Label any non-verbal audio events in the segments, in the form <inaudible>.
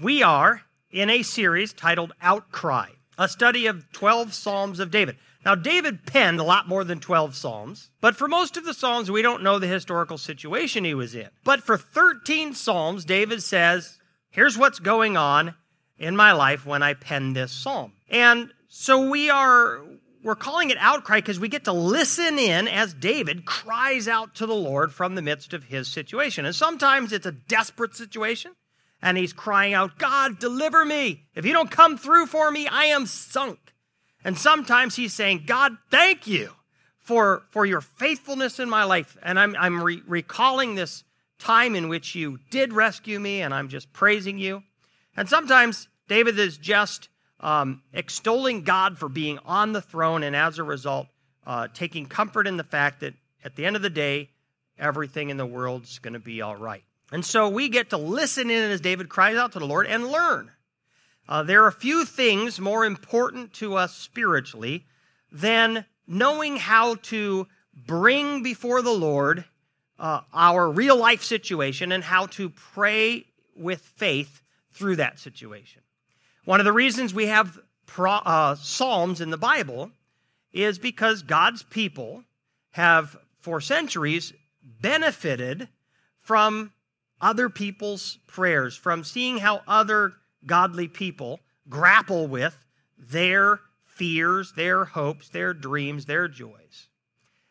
We are in a series titled Outcry, a study of 12 Psalms of David. Now, David penned a lot more than 12 Psalms, but for most of the Psalms, we don't know the historical situation he was in. But for 13 Psalms, David says, Here's what's going on in my life when I pen this Psalm. And so we are. We're calling it outcry because we get to listen in as David cries out to the Lord from the midst of his situation. And sometimes it's a desperate situation and he's crying out, God, deliver me. If you don't come through for me, I am sunk. And sometimes he's saying, God, thank you for, for your faithfulness in my life. And I'm, I'm re- recalling this time in which you did rescue me, and I'm just praising you. And sometimes David is just um, extolling God for being on the throne, and as a result, uh, taking comfort in the fact that at the end of the day, everything in the world's going to be all right. And so we get to listen in as David cries out to the Lord and learn. Uh, there are a few things more important to us spiritually than knowing how to bring before the Lord uh, our real life situation and how to pray with faith through that situation. One of the reasons we have pro, uh, Psalms in the Bible is because God's people have, for centuries, benefited from other people's prayers, from seeing how other godly people grapple with their fears, their hopes, their dreams, their joys.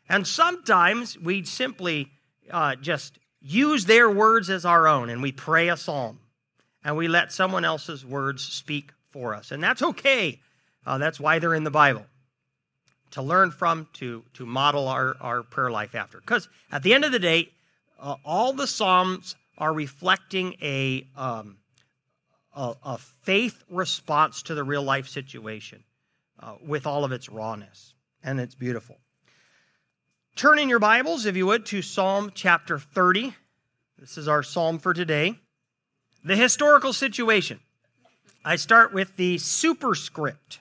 And sometimes we simply uh, just use their words as our own and we pray a psalm and we let someone else's words speak for us. And that's okay. Uh, that's why they're in the Bible to learn from, to, to model our, our prayer life after. Because at the end of the day, uh, all the Psalms are reflecting a, um, a, a, faith response to the real life situation uh, with all of its rawness. And it's beautiful. Turn in your Bibles, if you would, to Psalm chapter 30. This is our psalm for today. The historical situation. I start with the superscript.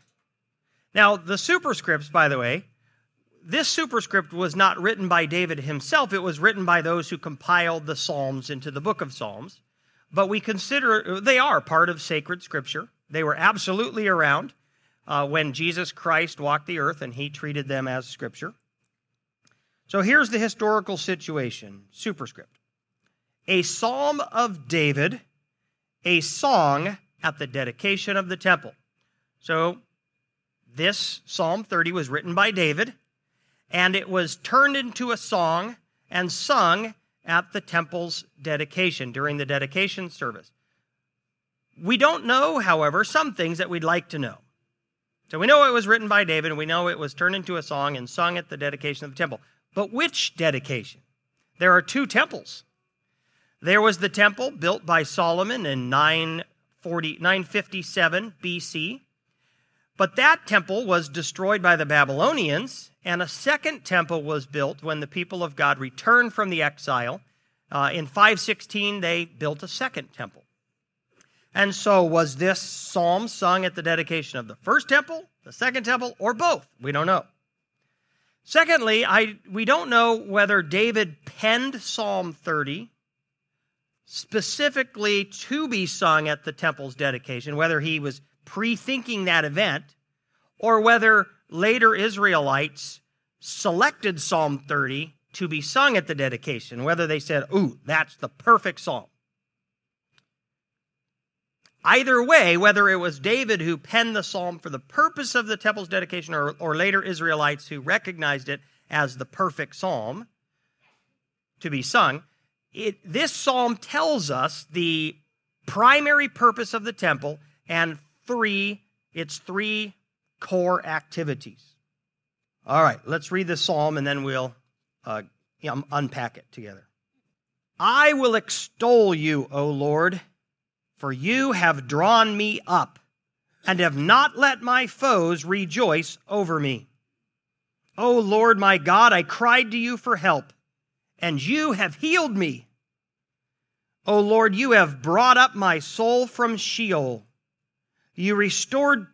Now, the superscripts, by the way, this superscript was not written by David himself, it was written by those who compiled the Psalms into the book of Psalms. But we consider they are part of sacred scripture. They were absolutely around uh, when Jesus Christ walked the earth and he treated them as scripture. So here's the historical situation superscript a psalm of David, a song at the dedication of the temple. So this Psalm 30 was written by David and it was turned into a song and sung at the temple's dedication during the dedication service. We don't know, however, some things that we'd like to know. So we know it was written by David, and we know it was turned into a song and sung at the dedication of the temple. But which dedication? There are two temples. There was the temple built by Solomon in 940, 957 BC, but that temple was destroyed by the Babylonians and a second temple was built when the people of God returned from the exile. Uh, in 516, they built a second temple. And so, was this psalm sung at the dedication of the first temple, the second temple, or both? We don't know. Secondly, I, we don't know whether David penned Psalm 30 specifically to be sung at the temple's dedication, whether he was pre thinking that event, or whether later Israelites selected Psalm 30 to be sung at the dedication, whether they said, Ooh, that's the perfect psalm. Either way, whether it was David who penned the psalm for the purpose of the temple's dedication or, or later Israelites who recognized it as the perfect psalm to be sung, it, this psalm tells us the primary purpose of the temple and three, its three core activities. All right, let's read the psalm and then we'll uh, unpack it together. I will extol you, O Lord, for you have drawn me up and have not let my foes rejoice over me. O Lord my God, I cried to you for help, and you have healed me. O Lord, you have brought up my soul from Sheol. You restored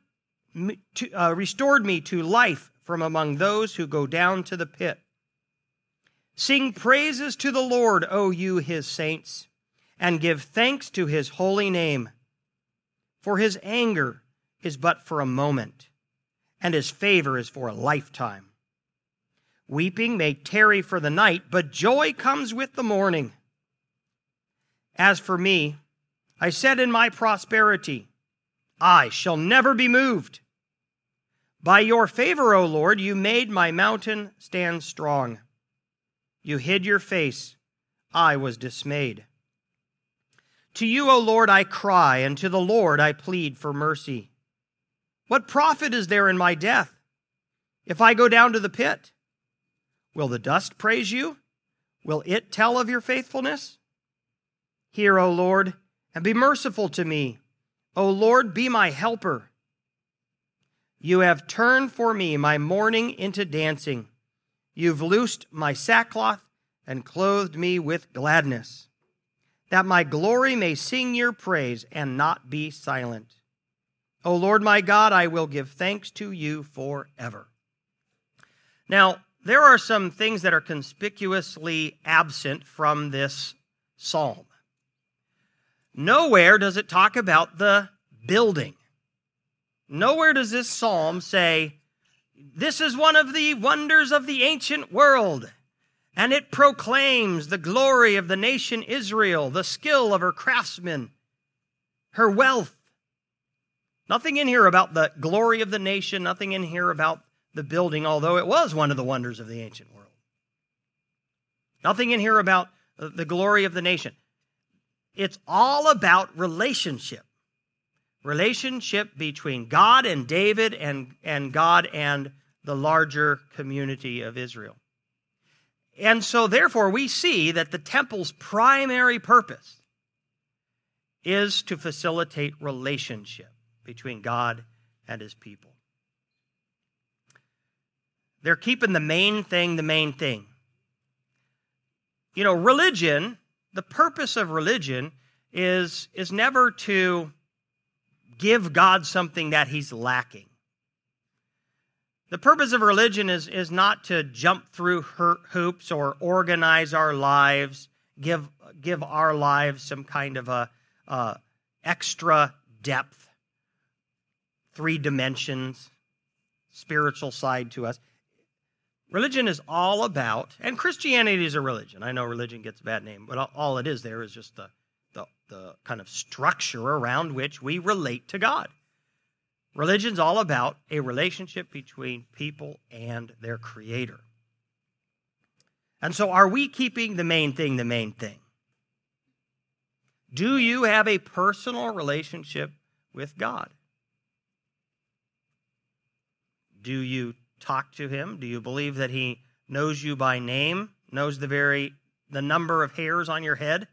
me to, uh, restored me to life from among those who go down to the pit. Sing praises to the Lord, O you his saints, and give thanks to his holy name. For his anger is but for a moment, and his favor is for a lifetime. Weeping may tarry for the night, but joy comes with the morning. As for me, I said in my prosperity, I shall never be moved. By your favor, O Lord, you made my mountain stand strong. You hid your face. I was dismayed. To you, O Lord, I cry, and to the Lord I plead for mercy. What profit is there in my death if I go down to the pit? Will the dust praise you? Will it tell of your faithfulness? Hear, O Lord, and be merciful to me. O Lord, be my helper. You have turned for me my mourning into dancing. You've loosed my sackcloth and clothed me with gladness, that my glory may sing your praise and not be silent. O Lord my God, I will give thanks to you forever. Now, there are some things that are conspicuously absent from this psalm. Nowhere does it talk about the building. Nowhere does this psalm say, This is one of the wonders of the ancient world, and it proclaims the glory of the nation Israel, the skill of her craftsmen, her wealth. Nothing in here about the glory of the nation, nothing in here about the building, although it was one of the wonders of the ancient world. Nothing in here about the glory of the nation. It's all about relationship. Relationship between God and David and, and God and the larger community of Israel. And so, therefore, we see that the temple's primary purpose is to facilitate relationship between God and his people. They're keeping the main thing the main thing. You know, religion, the purpose of religion is, is never to give God something that he's lacking. The purpose of religion is, is not to jump through hoops or organize our lives, give, give our lives some kind of a uh, extra depth, three dimensions, spiritual side to us. Religion is all about, and Christianity is a religion. I know religion gets a bad name, but all it is there is just the, the, the kind of structure around which we relate to God. Religion's all about a relationship between people and their Creator. And so, are we keeping the main thing the main thing? Do you have a personal relationship with God? Do you talk to him? Do you believe that he knows you by name, knows the very the number of hairs on your head,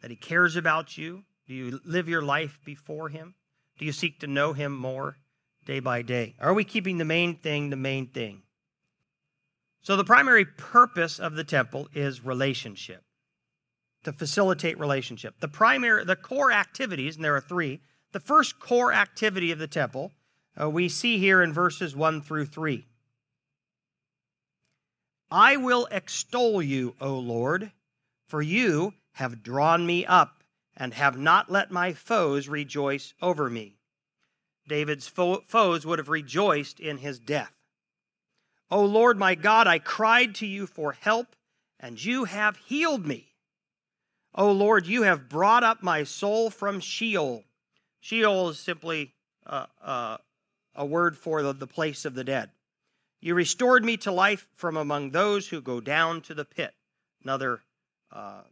that he cares about you? Do you live your life before him? Do you seek to know him more day by day? Are we keeping the main thing the main thing? So the primary purpose of the temple is relationship. To facilitate relationship. The primary the core activities, and there are 3. The first core activity of the temple uh, we see here in verses 1 through 3. I will extol you, O Lord, for you have drawn me up and have not let my foes rejoice over me. David's fo- foes would have rejoiced in his death. O Lord my God, I cried to you for help, and you have healed me. O Lord, you have brought up my soul from Sheol. Sheol is simply uh, uh, a word for the, the place of the dead. You restored me to life from among those who go down to the pit. Another uh,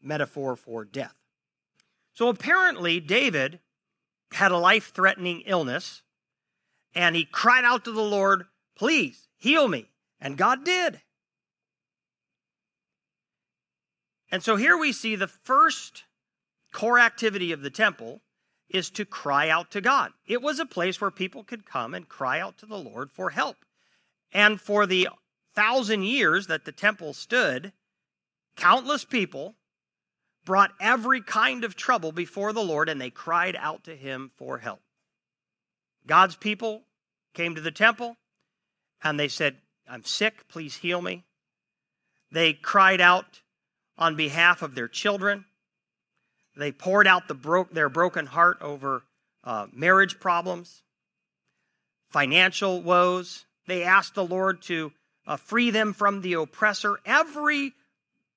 metaphor for death. So apparently, David had a life threatening illness, and he cried out to the Lord, Please heal me. And God did. And so here we see the first core activity of the temple is to cry out to God. It was a place where people could come and cry out to the Lord for help. And for the thousand years that the temple stood, countless people brought every kind of trouble before the Lord and they cried out to him for help. God's people came to the temple and they said, I'm sick, please heal me. They cried out on behalf of their children. They poured out the bro- their broken heart over uh, marriage problems, financial woes. They asked the Lord to uh, free them from the oppressor. Every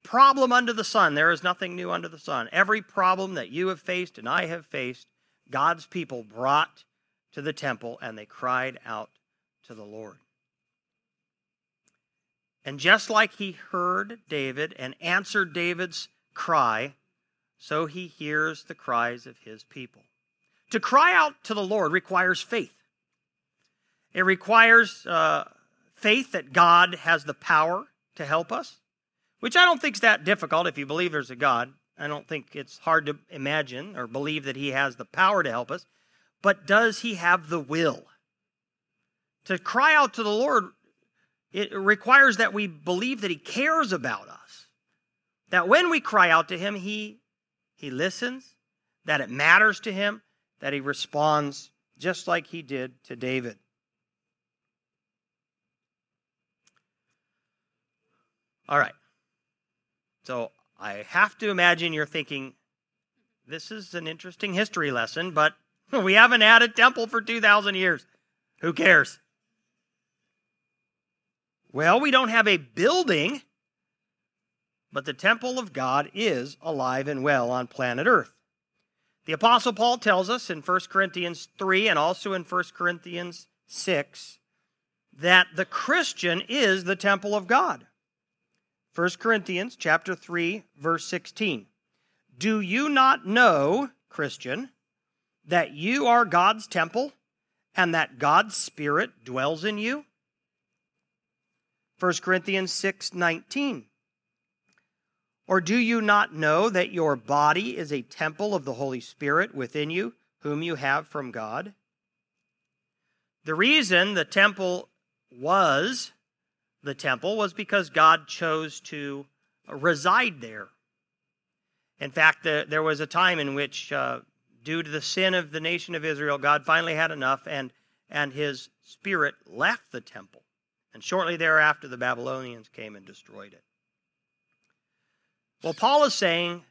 problem under the sun, there is nothing new under the sun. Every problem that you have faced and I have faced, God's people brought to the temple and they cried out to the Lord. And just like he heard David and answered David's cry, so he hears the cries of his people. To cry out to the Lord requires faith. It requires uh, faith that God has the power to help us, which I don't think is that difficult if you believe there's a God. I don't think it's hard to imagine or believe that he has the power to help us. But does he have the will? To cry out to the Lord, it requires that we believe that he cares about us. That when we cry out to him, he, he listens, that it matters to him, that he responds just like he did to David. All right. So I have to imagine you're thinking, this is an interesting history lesson, but <laughs> we haven't had a temple for 2,000 years. Who cares? Well, we don't have a building, but the temple of God is alive and well on planet Earth. The Apostle Paul tells us in 1 Corinthians 3 and also in 1 Corinthians 6 that the Christian is the temple of God. 1 Corinthians chapter 3 verse 16. Do you not know, Christian, that you are God's temple and that God's spirit dwells in you? 1 Corinthians 6:19. Or do you not know that your body is a temple of the Holy Spirit within you, whom you have from God? The reason the temple was the temple was because God chose to reside there. In fact, the, there was a time in which, uh, due to the sin of the nation of Israel, God finally had enough and, and his spirit left the temple. And shortly thereafter, the Babylonians came and destroyed it. Well, Paul is saying,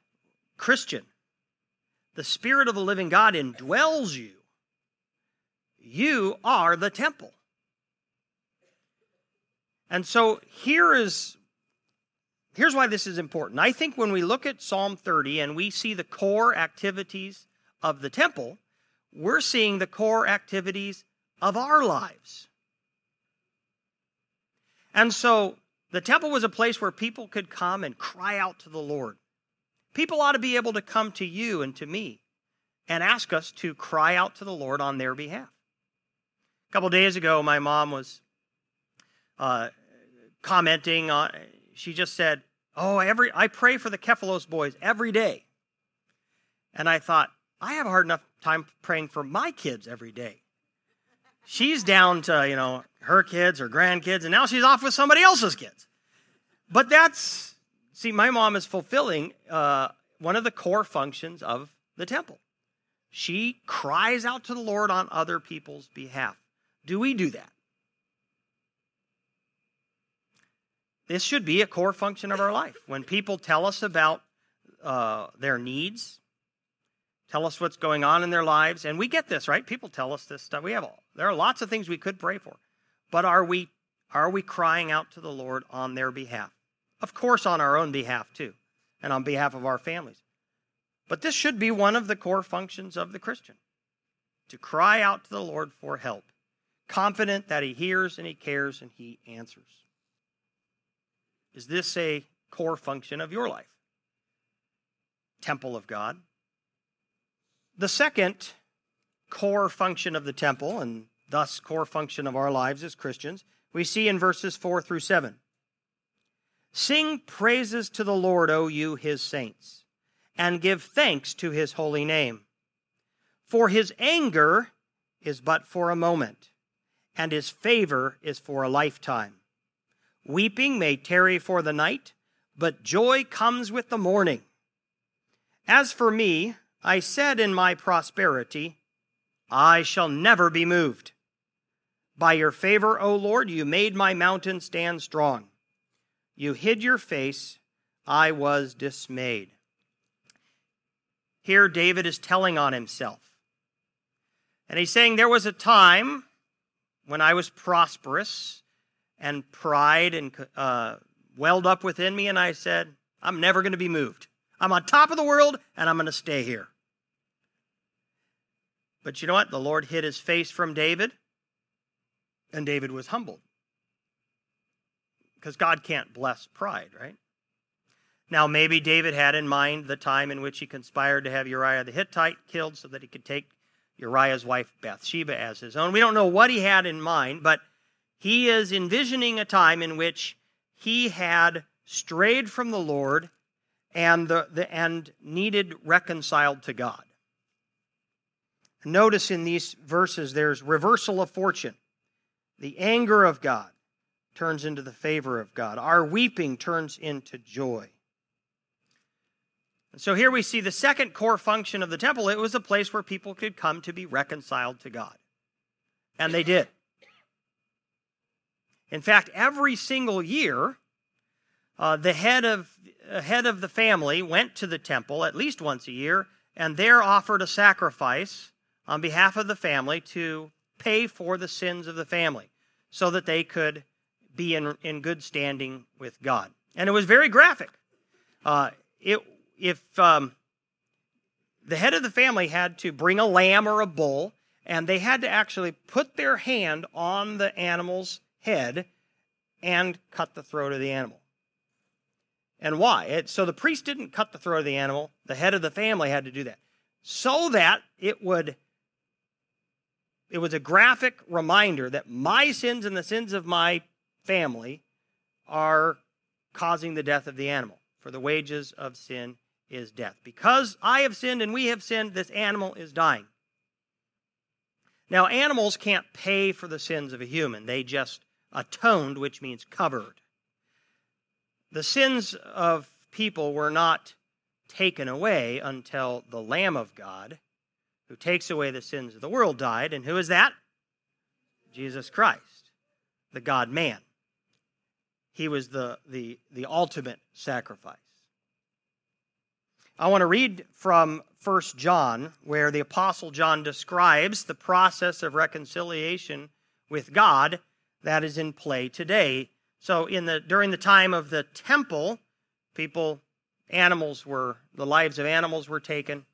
Christian, the Spirit of the living God indwells you. You are the temple. And so here is here's why this is important. I think when we look at Psalm 30 and we see the core activities of the temple, we're seeing the core activities of our lives. And so the temple was a place where people could come and cry out to the Lord. People ought to be able to come to you and to me and ask us to cry out to the Lord on their behalf. A couple days ago, my mom was uh, commenting on, she just said, "Oh, every I pray for the Kefalos boys every day." And I thought, I have a hard enough time praying for my kids every day. She's down to, you know, her kids or grandkids, and now she's off with somebody else's kids. But that's, see, my mom is fulfilling uh, one of the core functions of the temple. She cries out to the Lord on other people's behalf. Do we do that? This should be a core function of our life. When people tell us about uh, their needs, tell us what's going on in their lives, and we get this, right? People tell us this stuff. We have all, there are lots of things we could pray for, but are we are we crying out to the Lord on their behalf? Of course, on our own behalf too, and on behalf of our families. But this should be one of the core functions of the Christian to cry out to the Lord for help, confident that He hears and He cares and He answers. Is this a core function of your life? Temple of God. The second core function of the temple, and thus core function of our lives as Christians, we see in verses 4 through 7. Sing praises to the Lord, O you, his saints, and give thanks to his holy name. For his anger is but for a moment, and his favor is for a lifetime. Weeping may tarry for the night, but joy comes with the morning. As for me, I said in my prosperity, I shall never be moved. By your favor, O Lord, you made my mountain stand strong. You hid your face, I was dismayed. here David is telling on himself. And he's saying, There was a time when I was prosperous and pride and uh, welled up within me, and I said, I'm never going to be moved. I'm on top of the world, and I'm going to stay here. But you know what? The Lord hid his face from David, and David was humbled. Because God can't bless pride, right? Now, maybe David had in mind the time in which he conspired to have Uriah the Hittite killed so that he could take Uriah's wife Bathsheba as his own. We don't know what he had in mind, but he is envisioning a time in which he had strayed from the Lord and, the, the, and needed reconciled to God. Notice in these verses there's reversal of fortune. The anger of God turns into the favor of God. Our weeping turns into joy. And so here we see the second core function of the temple. It was a place where people could come to be reconciled to God. And they did. In fact, every single year, uh, the head of, uh, head of the family went to the temple at least once a year and there offered a sacrifice on behalf of the family to pay for the sins of the family so that they could be in, in good standing with God. And it was very graphic. Uh, it, if um, the head of the family had to bring a lamb or a bull, and they had to actually put their hand on the animal's head and cut the throat of the animal. And why? It, so the priest didn't cut the throat of the animal, the head of the family had to do that. So that it would it was a graphic reminder that my sins and the sins of my family are causing the death of the animal. For the wages of sin is death. Because I have sinned and we have sinned, this animal is dying. Now, animals can't pay for the sins of a human, they just atoned, which means covered. The sins of people were not taken away until the Lamb of God, who takes away the sins of the world, died. And who is that? Jesus Christ, the God man. He was the, the, the ultimate sacrifice. I want to read from 1 John, where the Apostle John describes the process of reconciliation with God that is in play today. So, in the, during the time of the temple, people, animals were, the lives of animals were taken.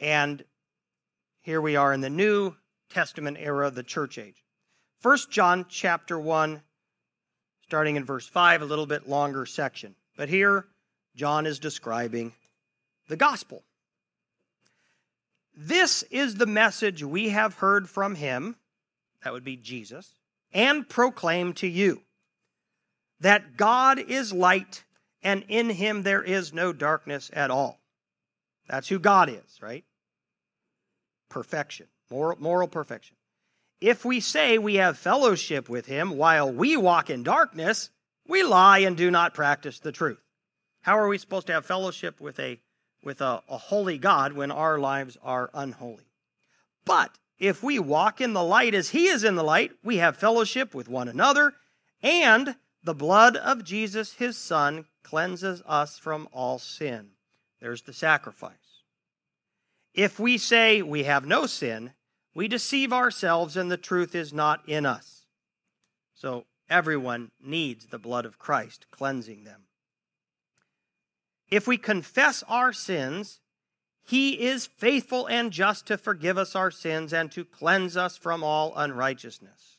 And here we are in the New Testament era, the church age. 1 John chapter 1, starting in verse 5, a little bit longer section. But here, John is describing the gospel. This is the message we have heard from him, that would be Jesus, and proclaim to you that God is light and in him there is no darkness at all. That's who God is, right? Perfection, moral, moral perfection. If we say we have fellowship with him while we walk in darkness, we lie and do not practice the truth. How are we supposed to have fellowship with a with a, a holy God when our lives are unholy? But if we walk in the light as he is in the light, we have fellowship with one another, and the blood of Jesus, his son, cleanses us from all sin. There's the sacrifice. If we say we have no sin, we deceive ourselves and the truth is not in us. So everyone needs the blood of Christ cleansing them. If we confess our sins, he is faithful and just to forgive us our sins and to cleanse us from all unrighteousness.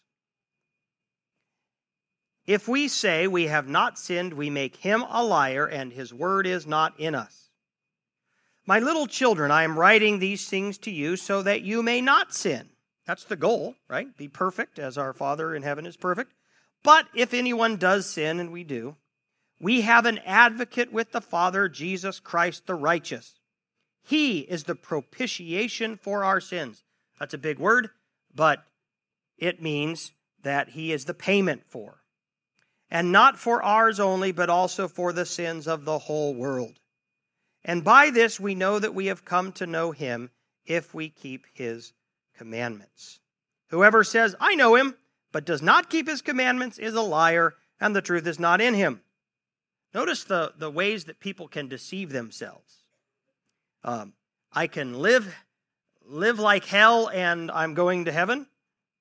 If we say we have not sinned, we make him a liar, and his word is not in us. My little children, I am writing these things to you so that you may not sin. That's the goal, right? Be perfect as our Father in heaven is perfect. But if anyone does sin, and we do, we have an advocate with the Father, Jesus Christ the righteous. He is the propitiation for our sins. That's a big word, but it means that He is the payment for. And not for ours only, but also for the sins of the whole world. And by this we know that we have come to know Him if we keep His commandments. Whoever says, I know Him, but does not keep His commandments is a liar, and the truth is not in Him. Notice the, the ways that people can deceive themselves. Um, I can live live like hell and I'm going to heaven.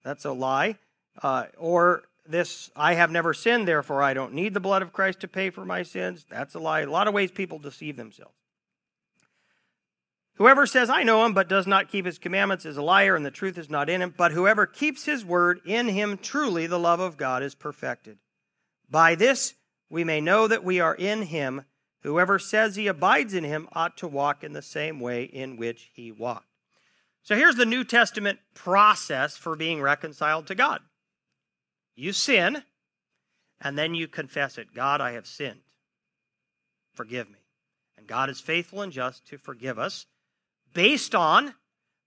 That's a lie. Uh, or this, I have never sinned, therefore I don't need the blood of Christ to pay for my sins. That's a lie. A lot of ways people deceive themselves. Whoever says, I know him, but does not keep his commandments is a liar, and the truth is not in him. But whoever keeps his word, in him truly the love of God is perfected. By this we may know that we are in him. Whoever says he abides in him ought to walk in the same way in which he walked. So here's the New Testament process for being reconciled to God you sin, and then you confess it God, I have sinned. Forgive me. And God is faithful and just to forgive us based on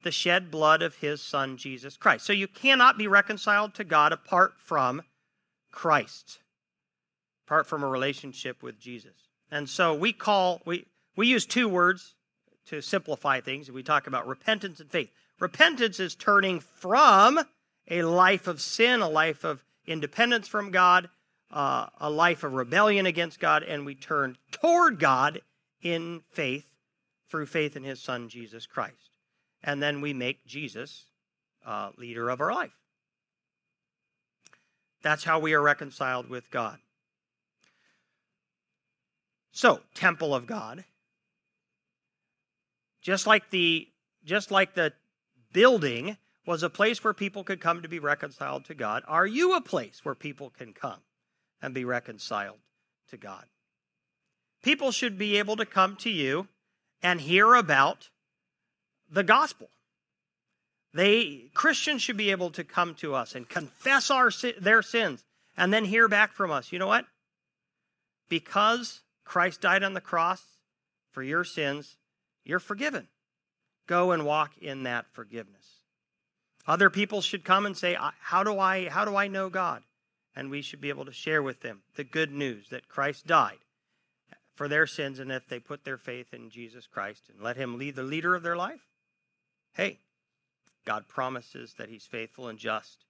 the shed blood of his son Jesus Christ. So you cannot be reconciled to God apart from Christ, apart from a relationship with Jesus. And so we call we we use two words to simplify things. We talk about repentance and faith. Repentance is turning from a life of sin, a life of independence from God, uh, a life of rebellion against God, and we turn toward God in faith through faith in his son, Jesus Christ. And then we make Jesus uh, leader of our life. That's how we are reconciled with God. So, temple of God. Just like the just like the building was a place where people could come to be reconciled to God, are you a place where people can come and be reconciled to God? People should be able to come to you and hear about the gospel. They Christians should be able to come to us and confess our their sins and then hear back from us. You know what? Because Christ died on the cross for your sins, you're forgiven. Go and walk in that forgiveness. Other people should come and say, "How do I how do I know God?" And we should be able to share with them the good news that Christ died for their sins and if they put their faith in Jesus Christ and let him lead the leader of their life, hey, God promises that he's faithful and just.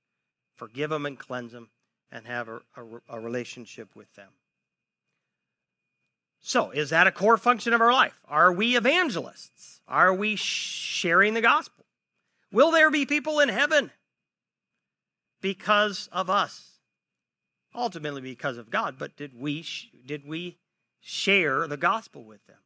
Forgive them and cleanse them and have a, a, a relationship with them. So, is that a core function of our life? Are we evangelists? Are we sharing the gospel? Will there be people in heaven because of us? Ultimately because of God, but did we did we share the gospel with them?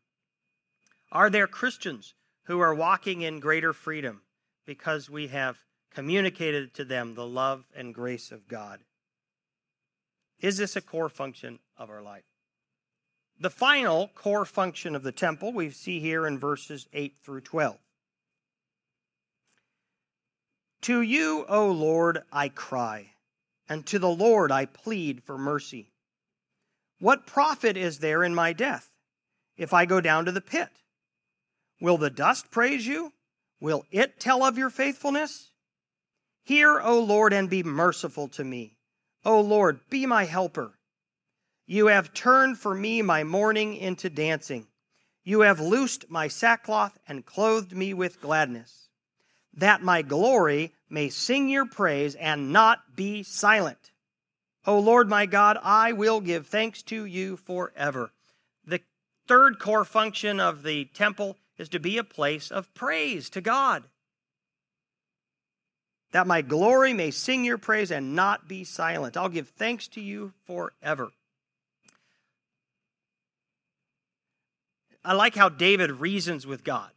Are there Christians who are walking in greater freedom because we have communicated to them the love and grace of God? Is this a core function of our life? The final core function of the temple we see here in verses 8 through 12. To you, O Lord, I cry, and to the Lord I plead for mercy. What profit is there in my death if I go down to the pit? Will the dust praise you? Will it tell of your faithfulness? Hear, O Lord, and be merciful to me. O Lord, be my helper. You have turned for me my mourning into dancing. You have loosed my sackcloth and clothed me with gladness, that my glory may sing your praise and not be silent. O Lord my God, I will give thanks to you forever. The third core function of the temple is to be a place of praise to God. That my glory may sing your praise and not be silent. I'll give thanks to you forever. I like how David reasons with God.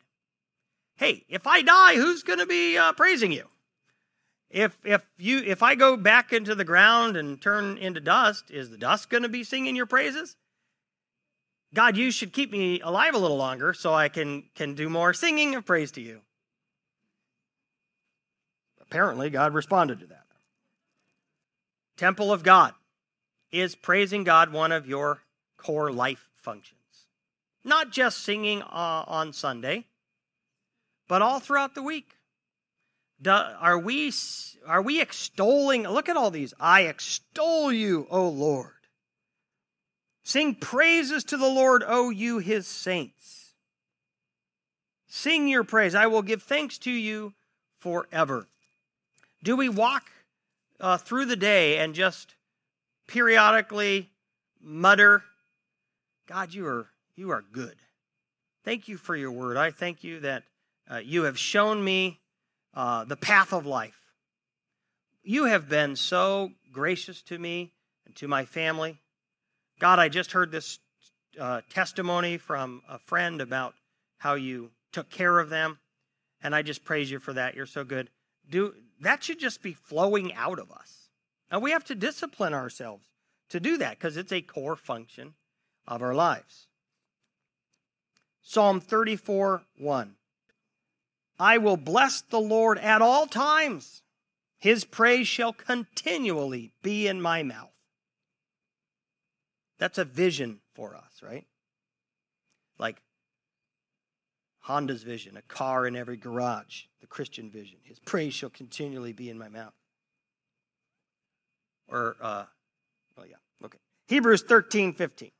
Hey, if I die, who's going to be uh, praising you? If if you if I go back into the ground and turn into dust, is the dust going to be singing your praises? God, you should keep me alive a little longer so I can can do more singing of praise to you. Apparently, God responded to that. Temple of God is praising God one of your core life functions. Not just singing uh, on Sunday, but all throughout the week. Do, are we are we extolling? Look at all these. I extol you, O Lord. Sing praises to the Lord, O you his saints. Sing your praise. I will give thanks to you forever. Do we walk uh, through the day and just periodically mutter, God, you are, you are good. Thank you for your word. I thank you that uh, you have shown me uh, the path of life. You have been so gracious to me and to my family. God, I just heard this uh, testimony from a friend about how you took care of them, and I just praise you for that. You're so good. Do that should just be flowing out of us. And we have to discipline ourselves to do that because it's a core function of our lives. Psalm 34 1. I will bless the Lord at all times. His praise shall continually be in my mouth. That's a vision for us, right? Like Honda's vision, a car in every garage, the Christian vision. His praise shall continually be in my mouth. Or, uh, well, yeah, okay. Hebrews 13, 15.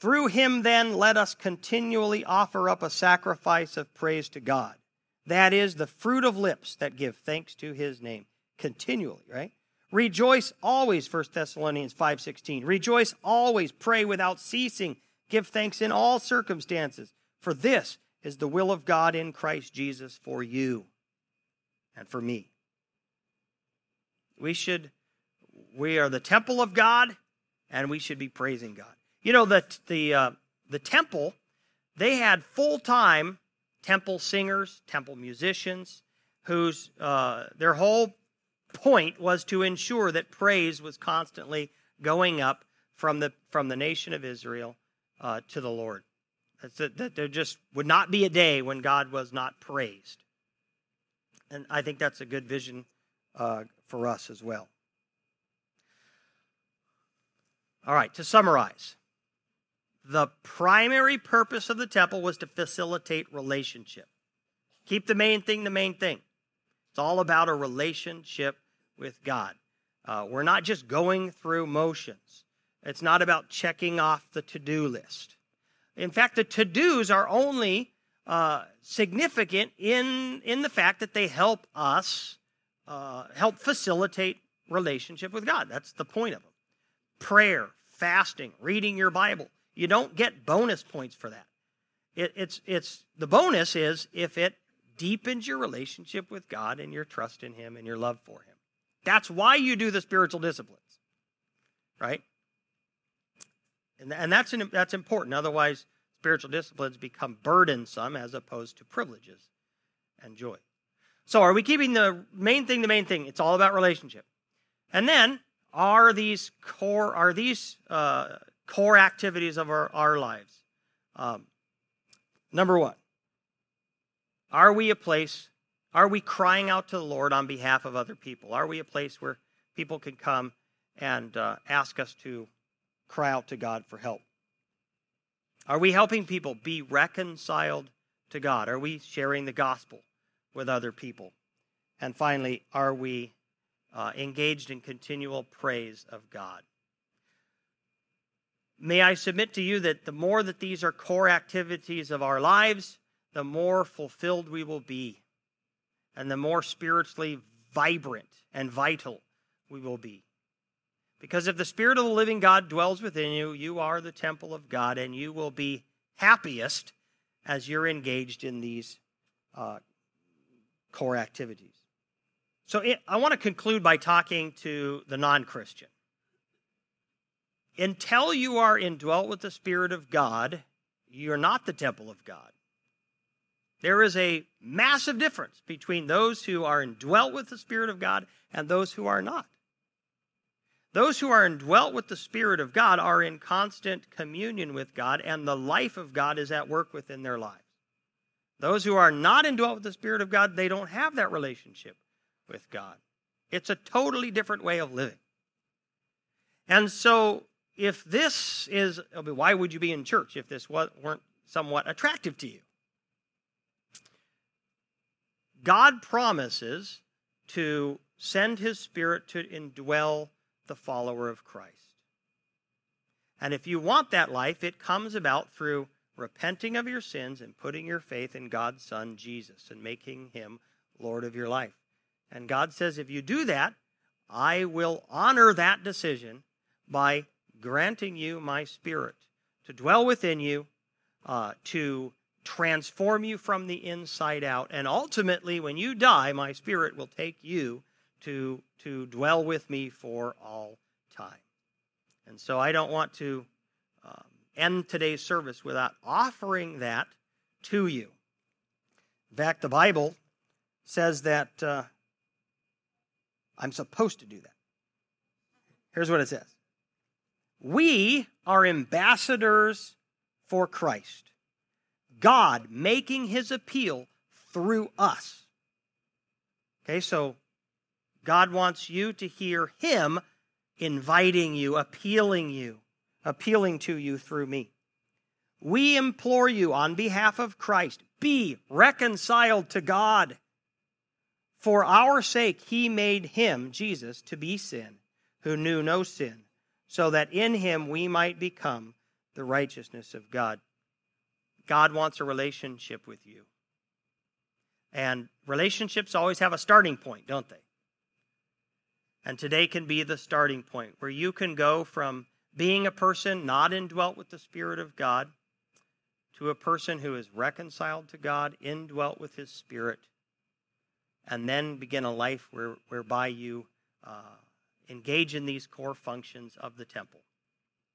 Through him, then, let us continually offer up a sacrifice of praise to God. That is the fruit of lips that give thanks to his name. Continually, right? Rejoice always, 1 Thessalonians 5:16. Rejoice always, pray without ceasing, give thanks in all circumstances, for this is the will of God in Christ Jesus for you and for me. We should we are the temple of God and we should be praising God. You know that the uh, the temple they had full-time temple singers, temple musicians whose uh, their whole point was to ensure that praise was constantly going up from the from the nation of Israel uh, to the Lord. That, that there just would not be a day when God was not praised. And I think that's a good vision uh, for us as well. All right, to summarize, the primary purpose of the temple was to facilitate relationship. Keep the main thing the main thing. It's all about a relationship with God. Uh, we're not just going through motions, it's not about checking off the to do list. In fact, the to dos are only uh, significant in, in the fact that they help us uh, help facilitate relationship with God. That's the point of them. Prayer, fasting, reading your Bible. You don't get bonus points for that. It, it's, it's, the bonus is if it deepens your relationship with God and your trust in Him and your love for Him. That's why you do the spiritual disciplines, right? And, and that's, an, that's important. Otherwise, spiritual disciplines become burdensome as opposed to privileges and joy. So, are we keeping the main thing the main thing? It's all about relationship. And then, are these core are these uh, core activities of our, our lives? Um, number one, are we a place? Are we crying out to the Lord on behalf of other people? Are we a place where people can come and uh, ask us to cry out to God for help? Are we helping people be reconciled to God? Are we sharing the gospel with other people? And finally, are we uh, engaged in continual praise of God? May I submit to you that the more that these are core activities of our lives, the more fulfilled we will be, and the more spiritually vibrant and vital we will be. Because if the Spirit of the living God dwells within you, you are the temple of God, and you will be happiest as you're engaged in these uh, core activities. So I want to conclude by talking to the non Christian. Until you are indwelt with the Spirit of God, you're not the temple of God. There is a massive difference between those who are indwelt with the Spirit of God and those who are not. Those who are indwelt with the Spirit of God are in constant communion with God, and the life of God is at work within their lives. Those who are not indwelt with the Spirit of God, they don't have that relationship with God. It's a totally different way of living. And so, if this is, why would you be in church if this weren't somewhat attractive to you? God promises to send his Spirit to indwell the follower of Christ. And if you want that life, it comes about through repenting of your sins and putting your faith in God's Son, Jesus, and making him Lord of your life. And God says, if you do that, I will honor that decision by granting you my Spirit to dwell within you, uh, to transform you from the inside out. And ultimately, when you die, my spirit will take you to, to dwell with me for all time. And so I don't want to um, end today's service without offering that to you. In fact, the Bible says that uh, I'm supposed to do that. Here's what it says We are ambassadors for Christ, God making his appeal through us. Okay, so God wants you to hear him inviting you, appealing you, appealing to you through me. We implore you on behalf of Christ, be reconciled to God. For our sake, he made him, Jesus, to be sin, who knew no sin, so that in him we might become the righteousness of God. God wants a relationship with you. And relationships always have a starting point, don't they? And today can be the starting point where you can go from being a person not indwelt with the Spirit of God to a person who is reconciled to God, indwelt with His Spirit, and then begin a life where, whereby you uh, engage in these core functions of the temple.